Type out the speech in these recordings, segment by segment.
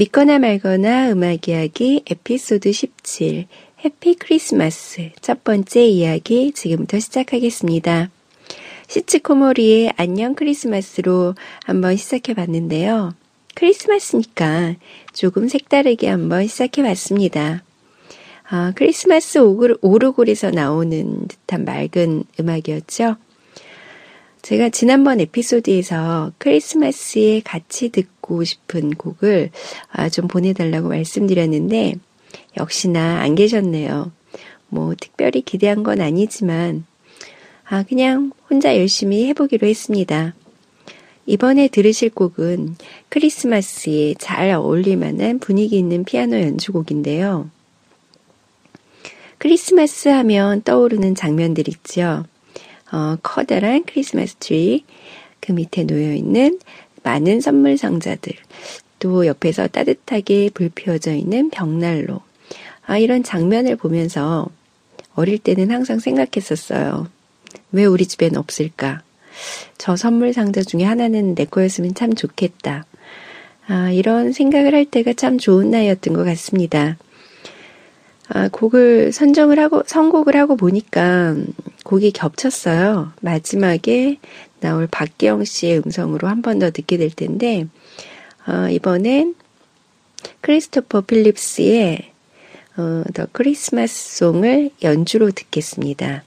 믿거나 말거나 음악 이야기 에피소드 17 해피 크리스마스 첫 번째 이야기 지금부터 시작하겠습니다. 시치코모리의 안녕 크리스마스로 한번 시작해 봤는데요. 크리스마스니까 조금 색다르게 한번 시작해 봤습니다. 아, 크리스마스 오르골에서 나오는 듯한 맑은 음악이었죠. 제가 지난번 에피소드에서 크리스마스에 같이 듣고 싶은 곡을 아, 좀 보내달라고 말씀드렸는데, 역시나 안 계셨네요. 뭐, 특별히 기대한 건 아니지만, 아, 그냥 혼자 열심히 해보기로 했습니다. 이번에 들으실 곡은 크리스마스에 잘 어울릴 만한 분위기 있는 피아노 연주곡인데요. 크리스마스 하면 떠오르는 장면들 있죠. 어, 커다란 크리스마스 트리, 그 밑에 놓여 있는 많은 선물 상자들, 또 옆에서 따뜻하게 불 피워져 있는 벽난로. 아, 이런 장면을 보면서 어릴 때는 항상 생각했었어요. 왜 우리 집엔 없을까? 저 선물 상자 중에 하나는 내 거였으면 참 좋겠다. 아, 이런 생각을 할 때가 참 좋은 나이였던 것 같습니다. 아, 곡을 선정을 하고, 선곡을 하고 보니까 곡이 겹쳤어요. 마지막에 나올 박기영 씨의 음성으로 한 번 더 듣게 될 텐데, 어, 이번엔 크리스토퍼 필립스의 어, 더 크리스마스 송을 연주로 듣겠습니다.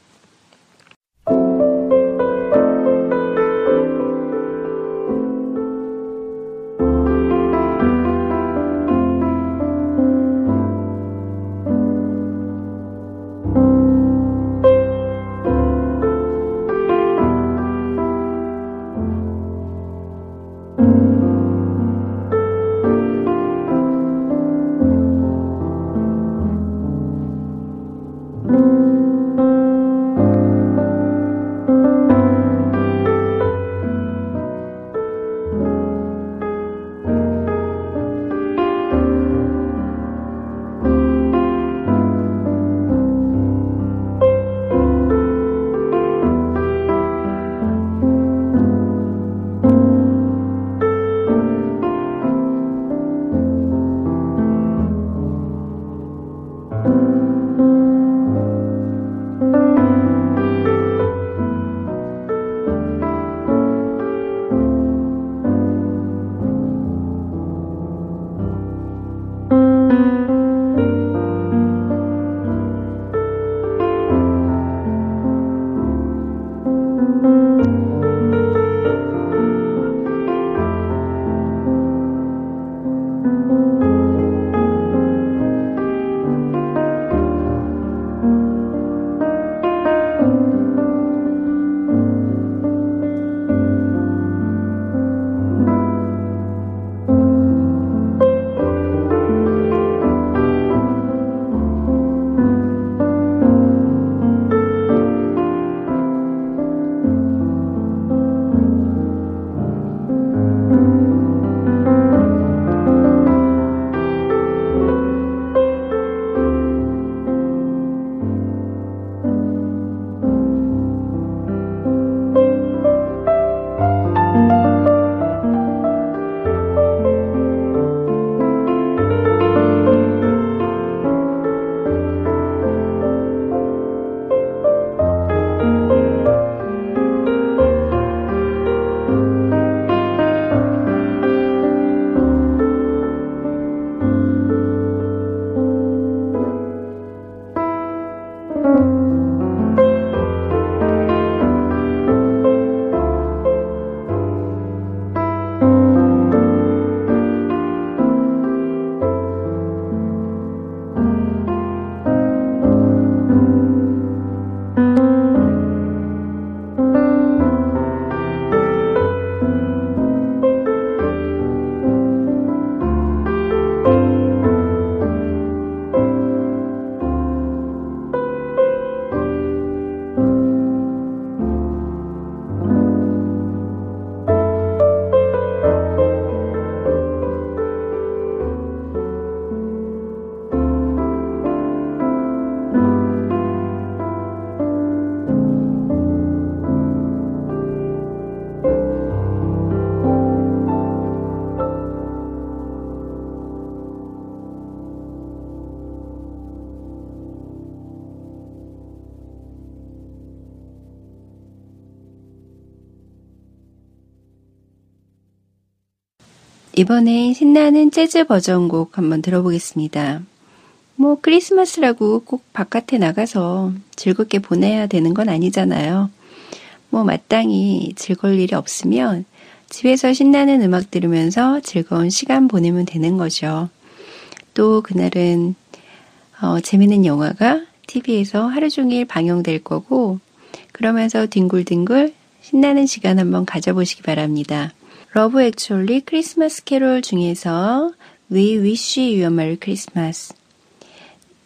이번엔 신나는 재즈 버전곡 한번 들어보겠습니다. 뭐 크리스마스라고 꼭 바깥에 나가서 즐겁게 보내야 되는 건 아니잖아요. 뭐 마땅히 즐거울 일이 없으면 집에서 신나는 음악 들으면서 즐거운 시간 보내면 되는 거죠. 또 그날은 어, 재밌는 영화가 TV에서 하루 종일 방영될 거고 그러면서 뒹굴뒹굴 신나는 시간 한번 가져보시기 바랍니다. Love Actually 크리스마스 캐롤 중에서 We Wish You a Merry Christmas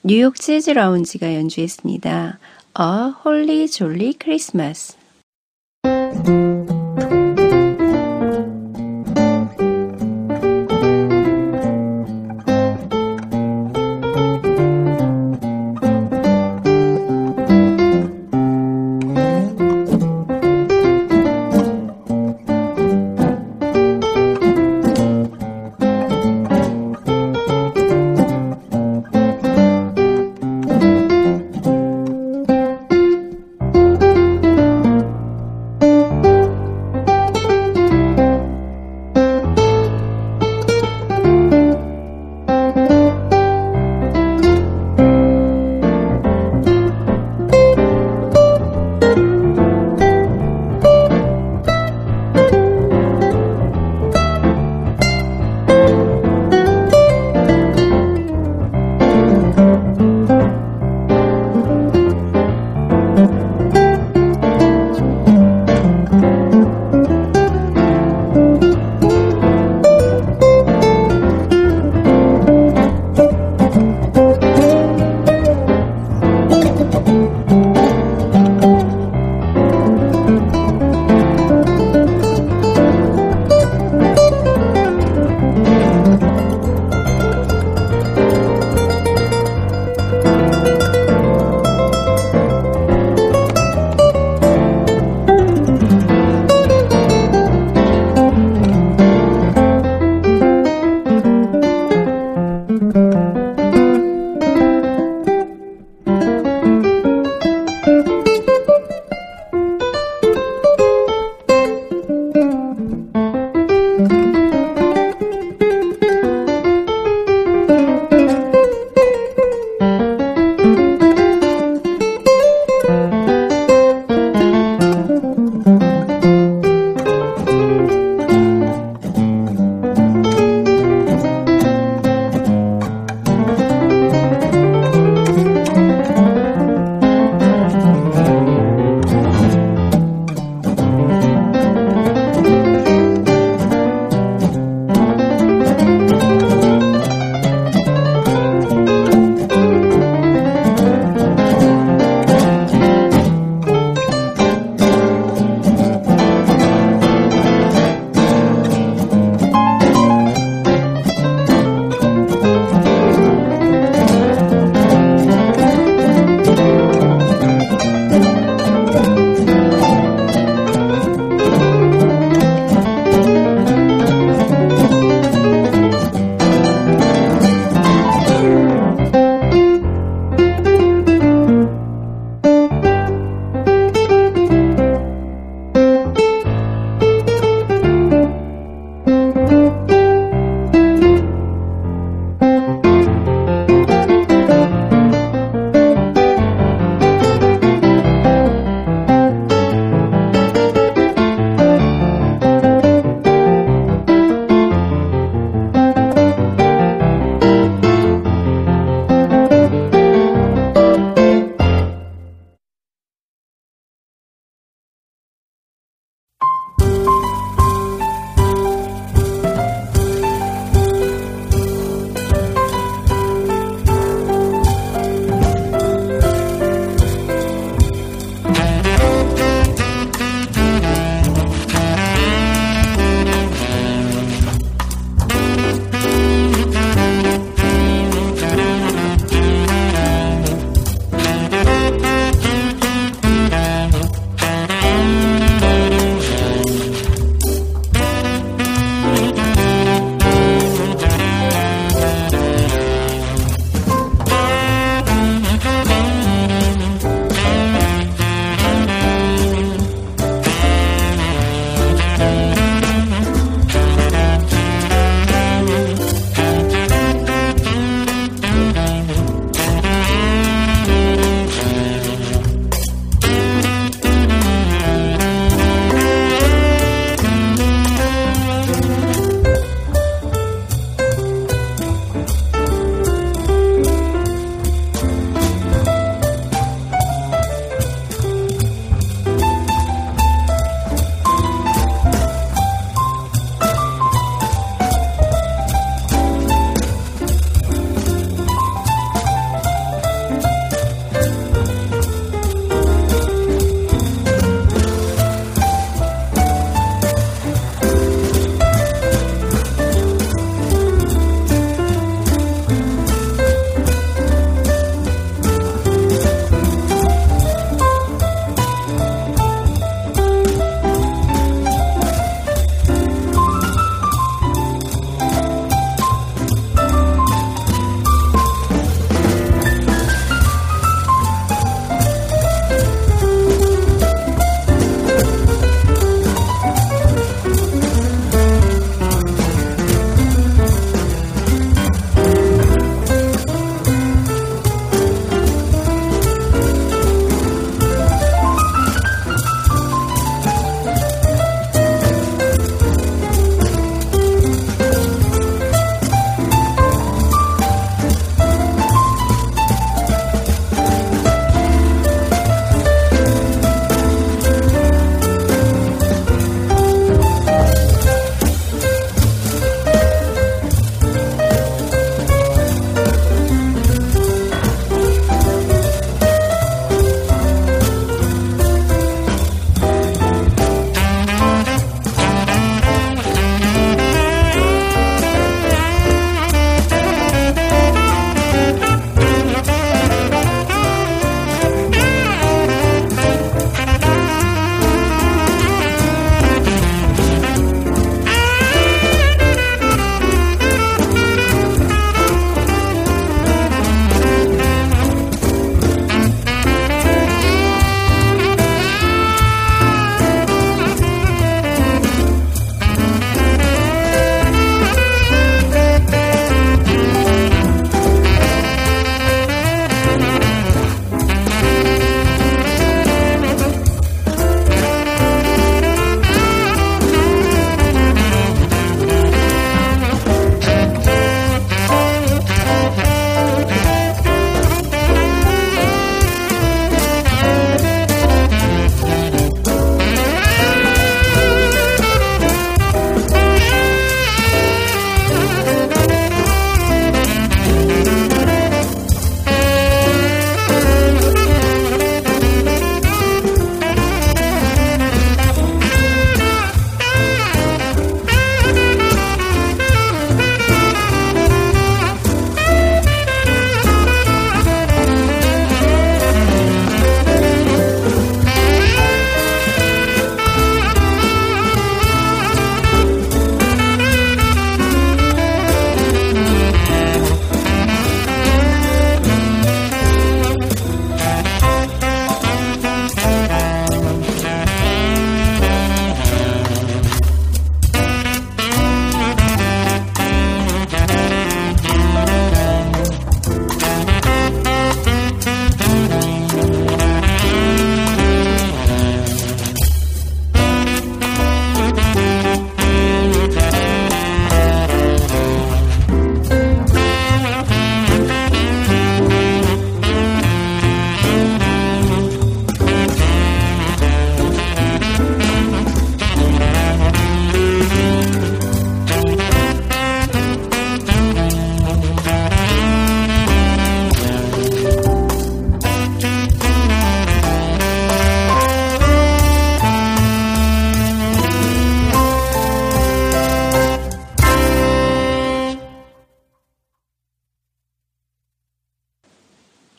뉴욕 재즈 라운지가 연주했습니다. A Holy Jolly Christmas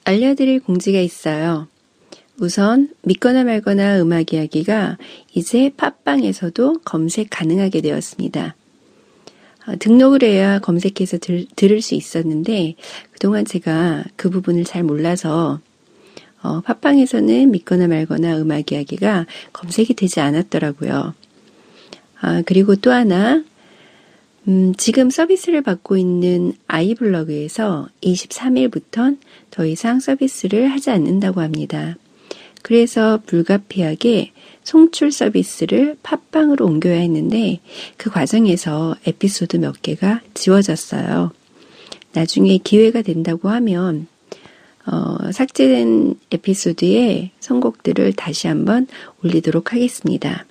알려드릴 공지가 있어요. 우선 믿거나 말거나 음악 이야기가 이제 팟빵에서도 검색 가능하게 되었습니다. 어, 등록을 해야 검색해서 들, 들을 수 있었는데 그동안 제가 그 부분을 잘 몰라서 어, 팟빵에서는 믿거나 말거나 음악 이야기가 검색이 되지 않았더라고요. 아, 그리고 또 하나, 음, 지금 서비스를 받고 있는 아이블로그에서 23일부터 더 이상 서비스를 하지 않는다고 합니다. 그래서 불가피하게 송출 서비스를 팟빵으로 옮겨야 했는데 그 과정에서 에피소드 몇 개가 지워졌어요. 나중에 기회가 된다고 하면 어, 삭제된 에피소드의 선곡들을 다시 한번 올리도록 하겠습니다.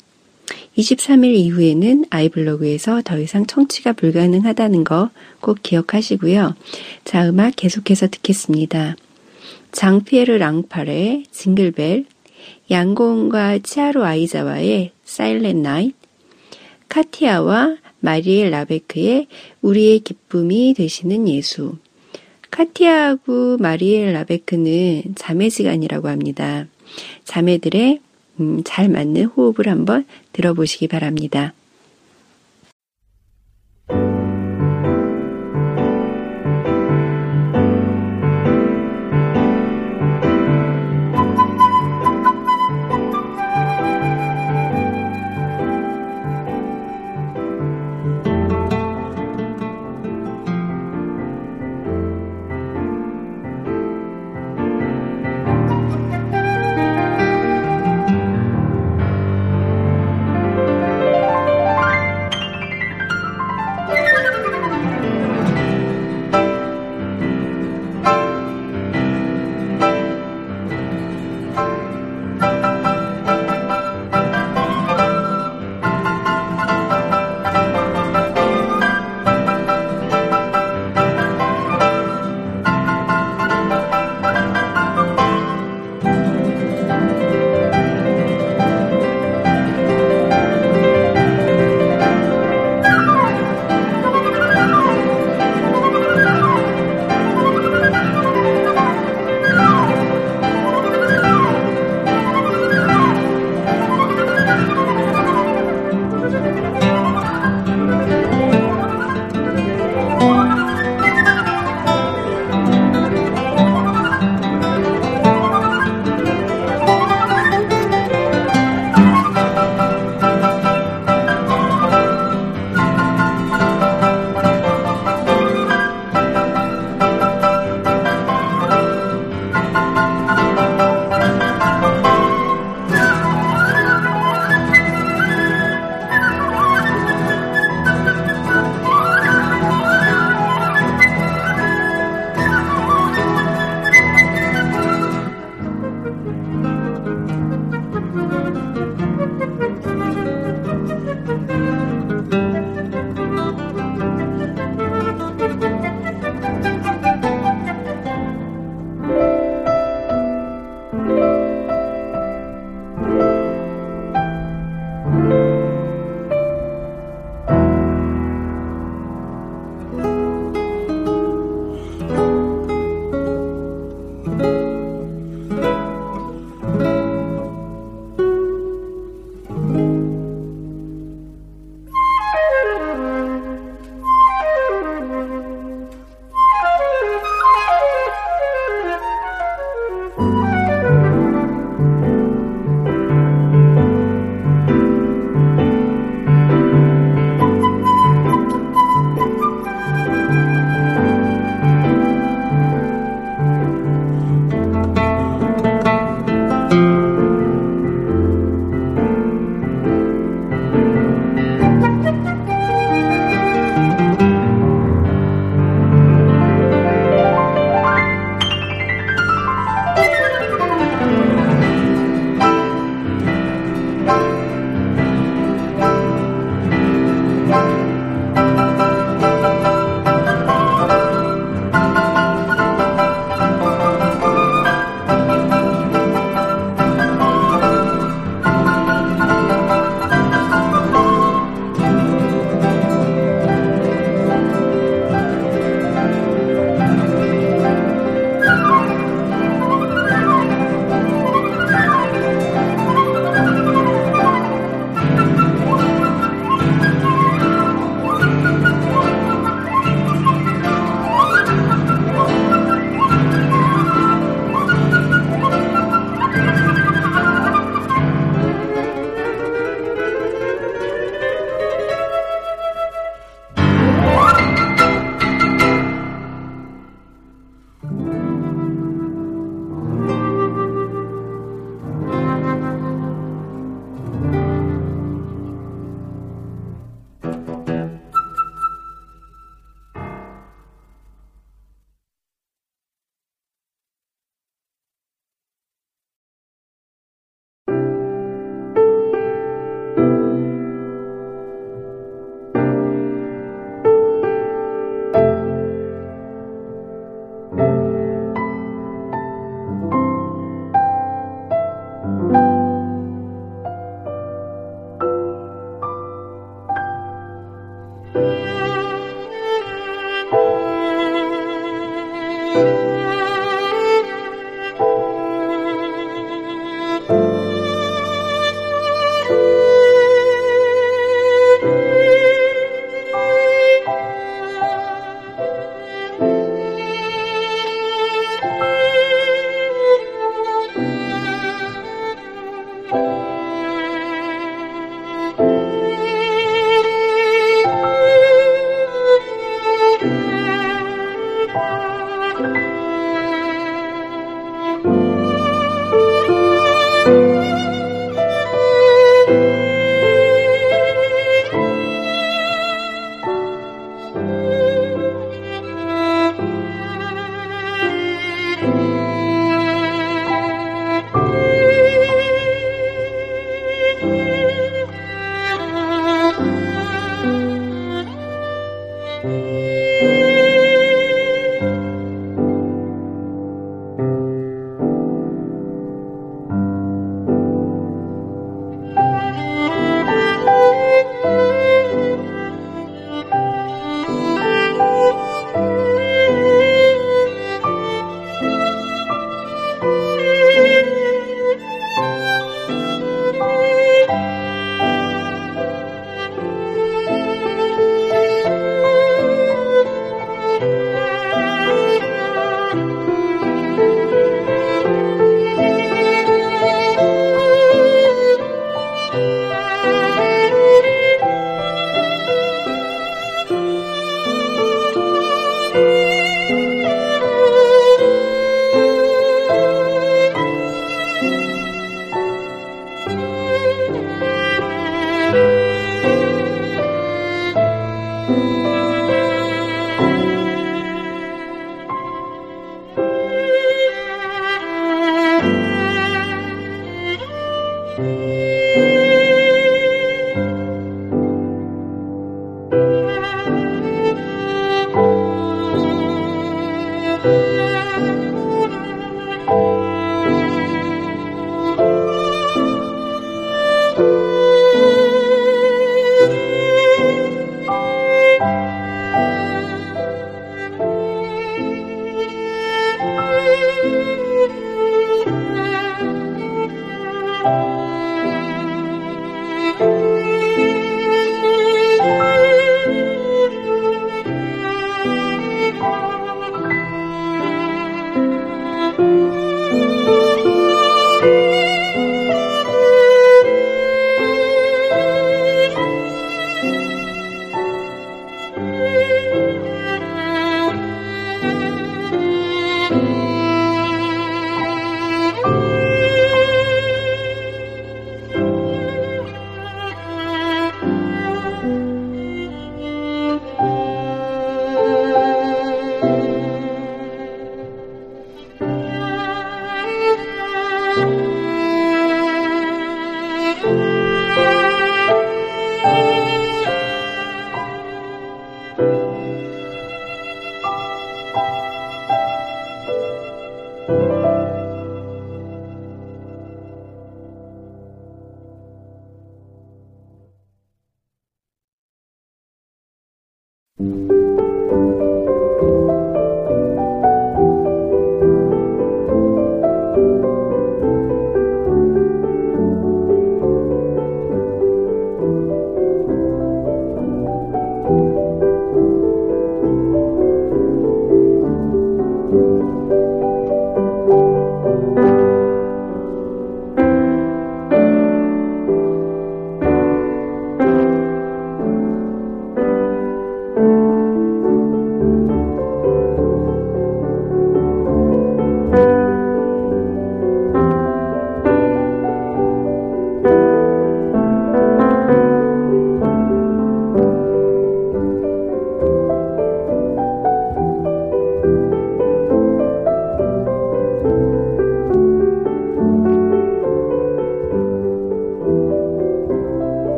23일 이후에는 아이블로그에서 더 이상 청취가 불가능하다는 거 꼭 기억하시고요. 자, 음악 계속해서 듣겠습니다. 장피에르 랑팔의 징글벨, 양고은과 치아로 아이자와의 Silent Night, 카티아와 마리엘 라베크의 우리의 기쁨이 되시는 예수. 카티아하고 마리엘 라베크는 자매지간이라고 합니다. 자매들의 음, 잘 맞는 호흡을 한번 들어보시기 바랍니다.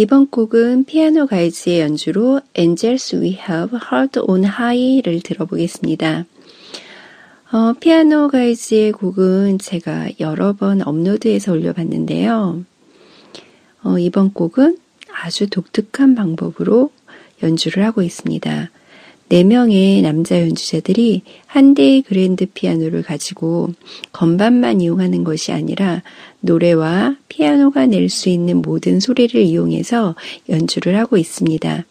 이번 곡은 피아노 가이즈의 연주로 Angels We Have Heard on High를 들어보겠습니다. 어, 피아노 가이즈의 곡은 제가 여러 번 업로드해서 올려봤는데요. 어, 이번 곡은 아주 독특한 방법으로 연주를 하고 있습니다. 4명의 남자 연주자들이 한 대의 그랜드 피아노를 가지고 건반만 이용하는 것이 아니라 노래와 피아노가 낼 수 있는 모든 소리를 이용해서 연주를 하고 있습니다.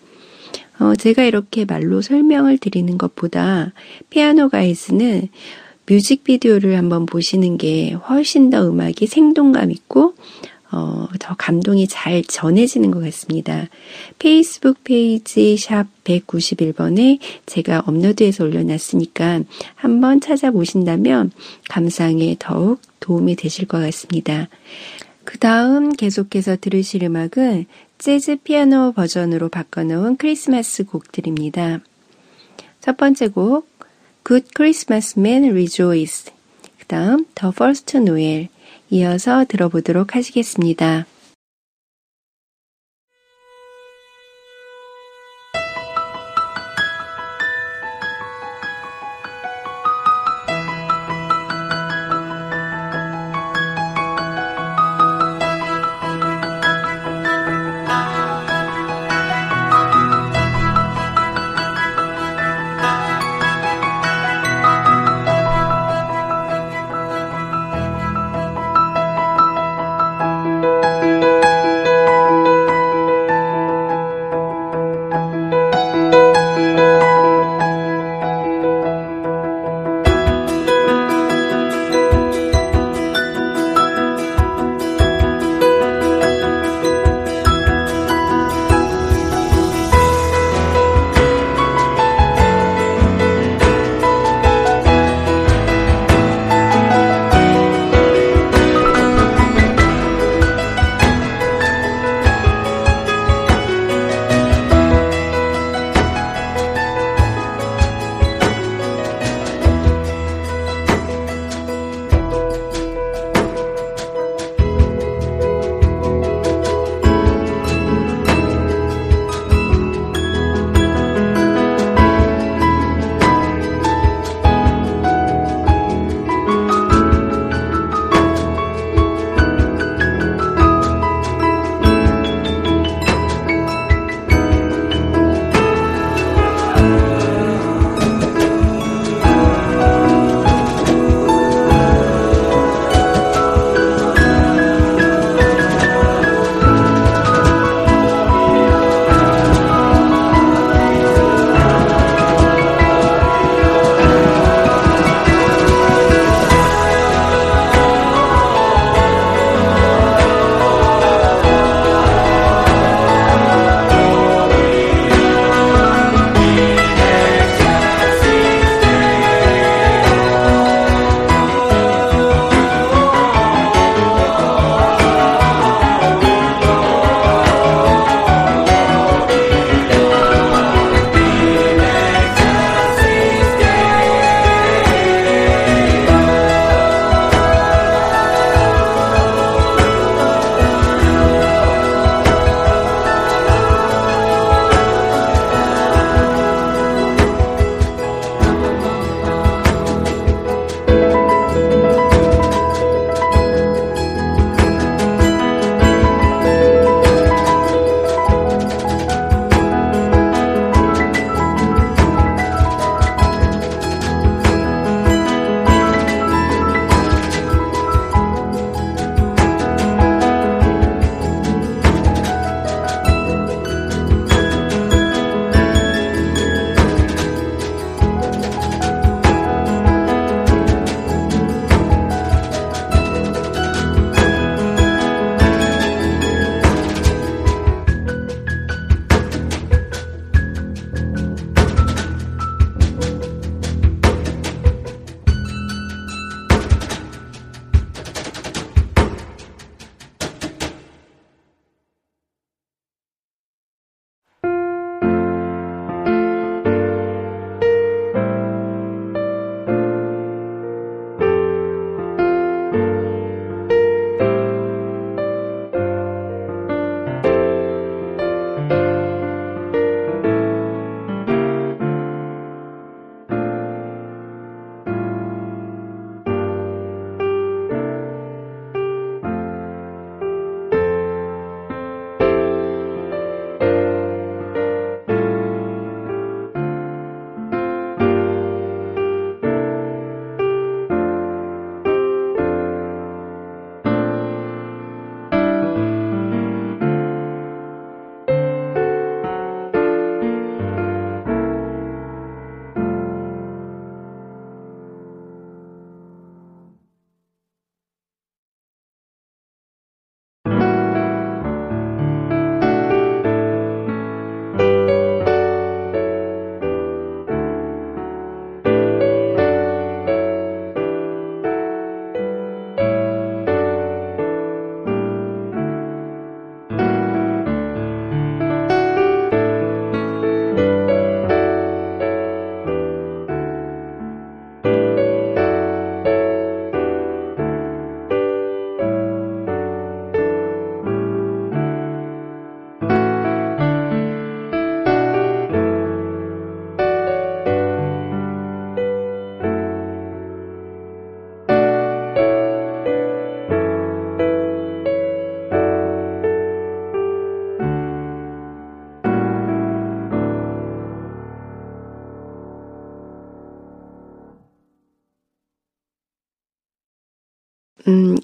어, 제가 이렇게 말로 설명을 드리는 것보다 피아노 가이즈는 뮤직비디오를 한번 보시는 게 훨씬 더 음악이 생동감 있고 어, 더 감동이 잘 전해지는 것 같습니다. 페이스북 페이지 샵 191번에 제가 업로드해서 올려놨으니까 한번 찾아보신다면 감상에 더욱 도움이 되실 것 같습니다. 그 다음 계속해서 들으실 음악은 재즈 피아노 버전으로 바꿔놓은 크리스마스 곡들입니다. 첫 번째 곡, Good Christmas Man Rejoice. 그 다음, The First Noel. 이어서 들어보도록 하시겠습니다.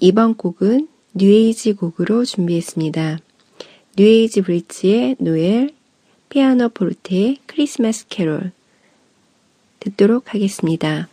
이번 곡은 뉴에이지 곡으로 준비했습니다. 뉴에이지 브릿지의 노엘, 피아노 포르테의 크리스마스 캐롤 듣도록 하겠습니다.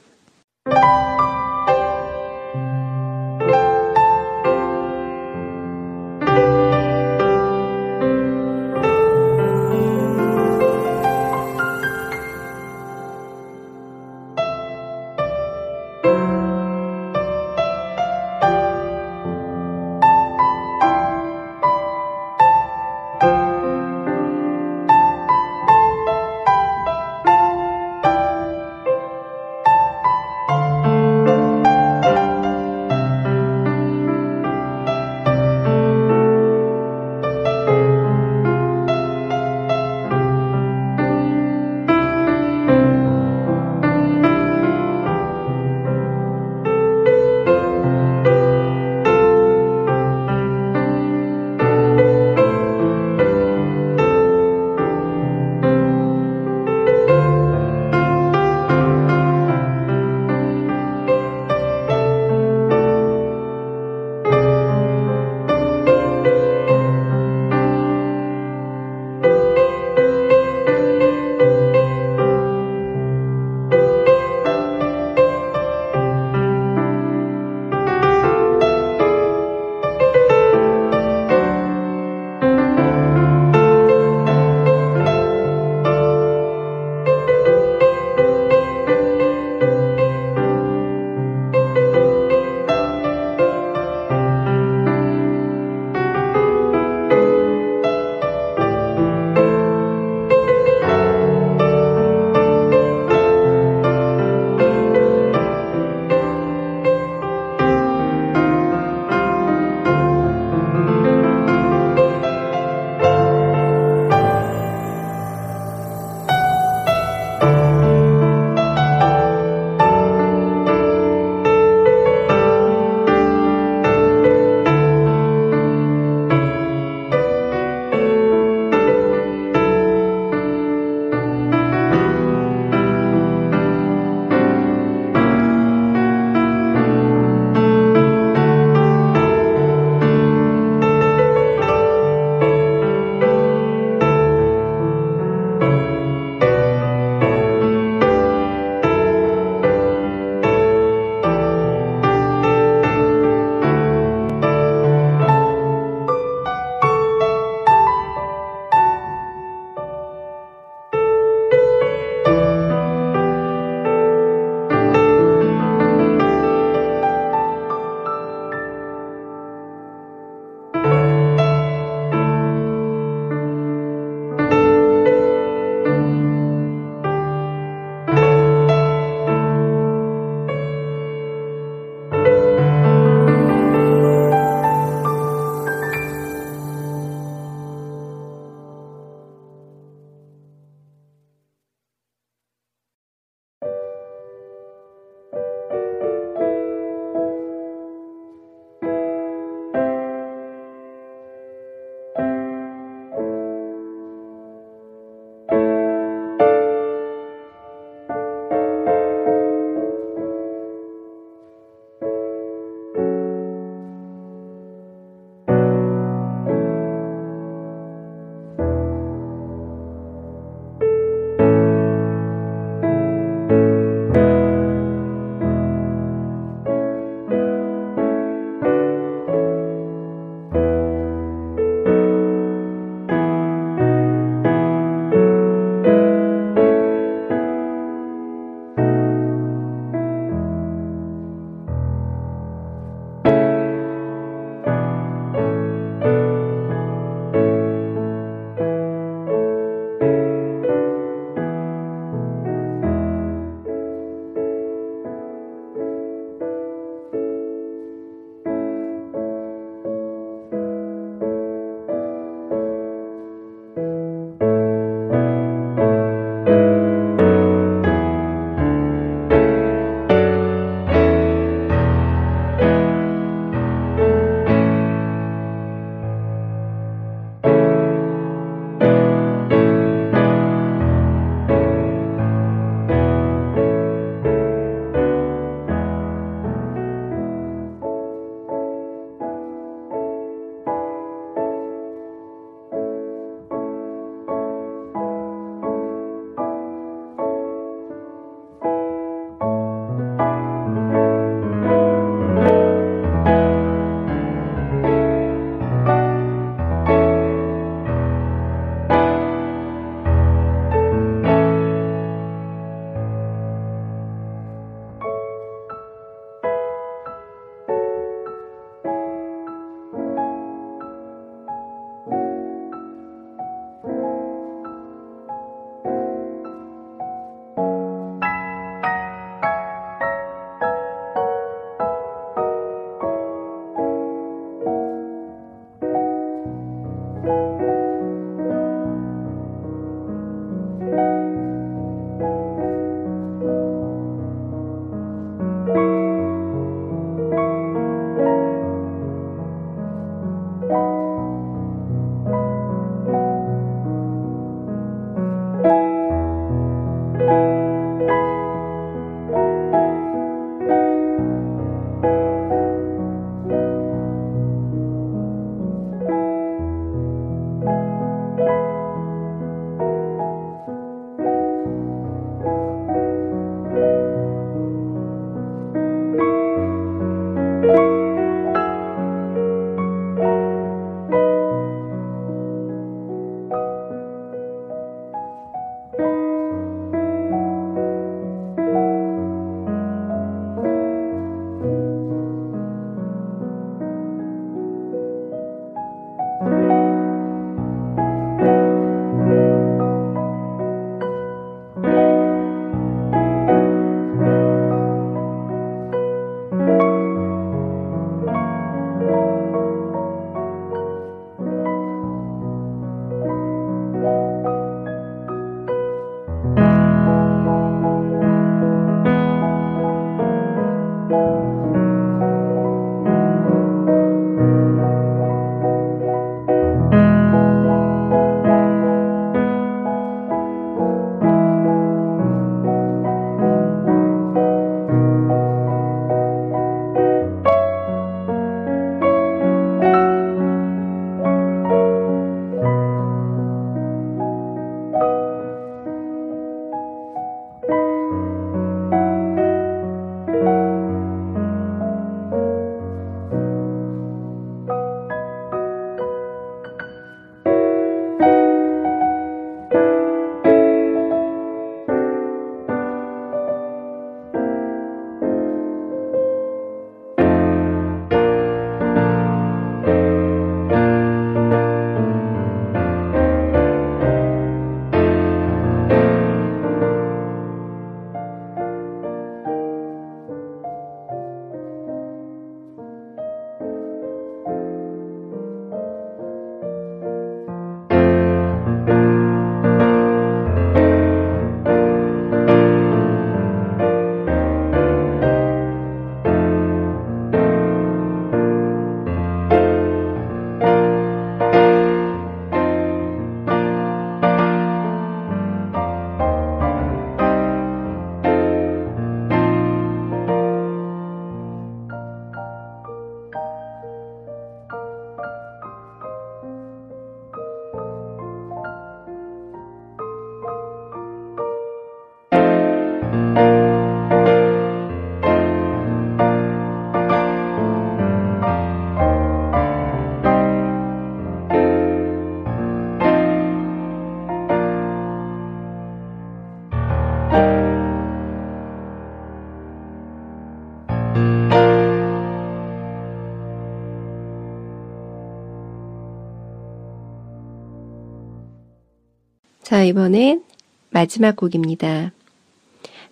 자, 이번엔 마지막 곡입니다.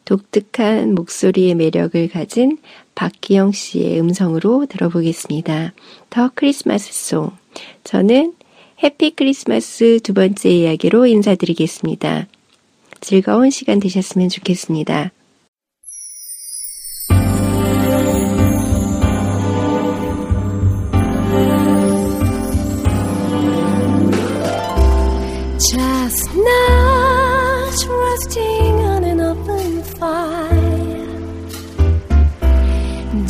독특한 목소리의 매력을 가진 박기영 씨의 음성으로 들어보겠습니다. 더 크리스마스 송. 저는 해피 크리스마스 두 번째 이야기로 인사드리겠습니다. 즐거운 시간 되셨으면 좋겠습니다. Roasting on an open fire.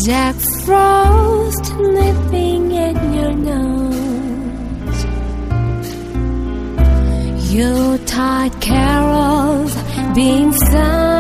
Jack Frost nipping at your nose. Yuletide carols being sung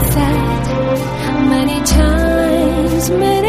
sunset many times, many